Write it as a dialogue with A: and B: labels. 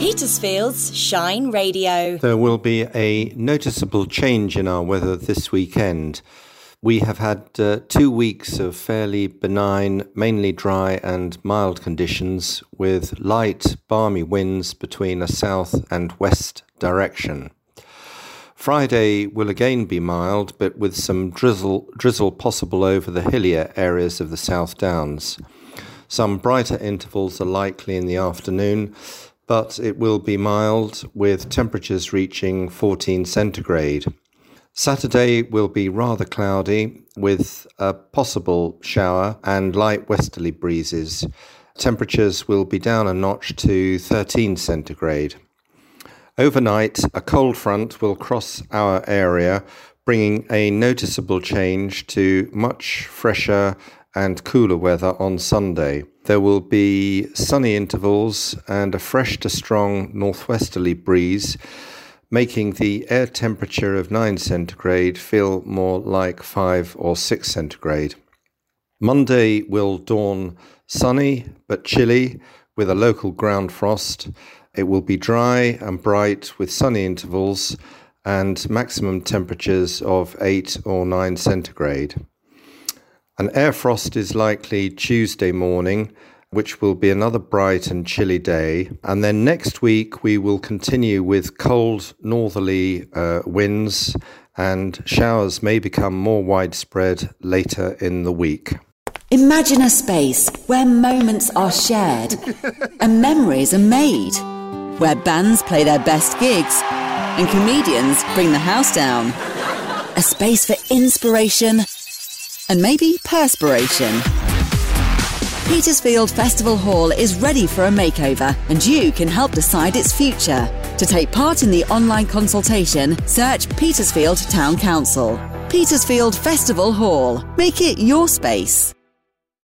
A: Petersfield's Shine Radio.
B: There will be a noticeable change in our weather this weekend. We have had uh, two weeks of fairly benign, mainly dry and mild conditions with light, balmy winds between a south and west direction. Friday will again be mild, but with some drizzle, drizzle possible over the hillier areas of the South Downs. Some brighter intervals are likely in the afternoon, but it will be mild with temperatures reaching 14 centigrade. Saturday will be rather cloudy with a possible shower and light westerly breezes. Temperatures will be down a notch to 13 centigrade. Overnight, a cold front will cross our area, bringing a noticeable change to much fresher and cooler weather on Sunday. There will be sunny intervals and a fresh to strong northwesterly breeze, making the air temperature of 9 centigrade feel more like 5 or 6 centigrade. Monday will dawn sunny but chilly with a local ground frost. It will be dry and bright with sunny intervals and maximum temperatures of 8 or 9 centigrade. An air frost is likely Tuesday morning, which will be another bright and chilly day. And then next week, we will continue with cold northerly uh, winds, and showers may become more widespread later in the week.
C: Imagine a space where moments are shared and memories are made, where bands play their best gigs and comedians bring the house down. A space for inspiration and maybe perspiration. Petersfield Festival Hall is ready for a makeover, and you can help decide its future. To take part in the online consultation, search Petersfield Town Council. Petersfield Festival Hall. Make it your space.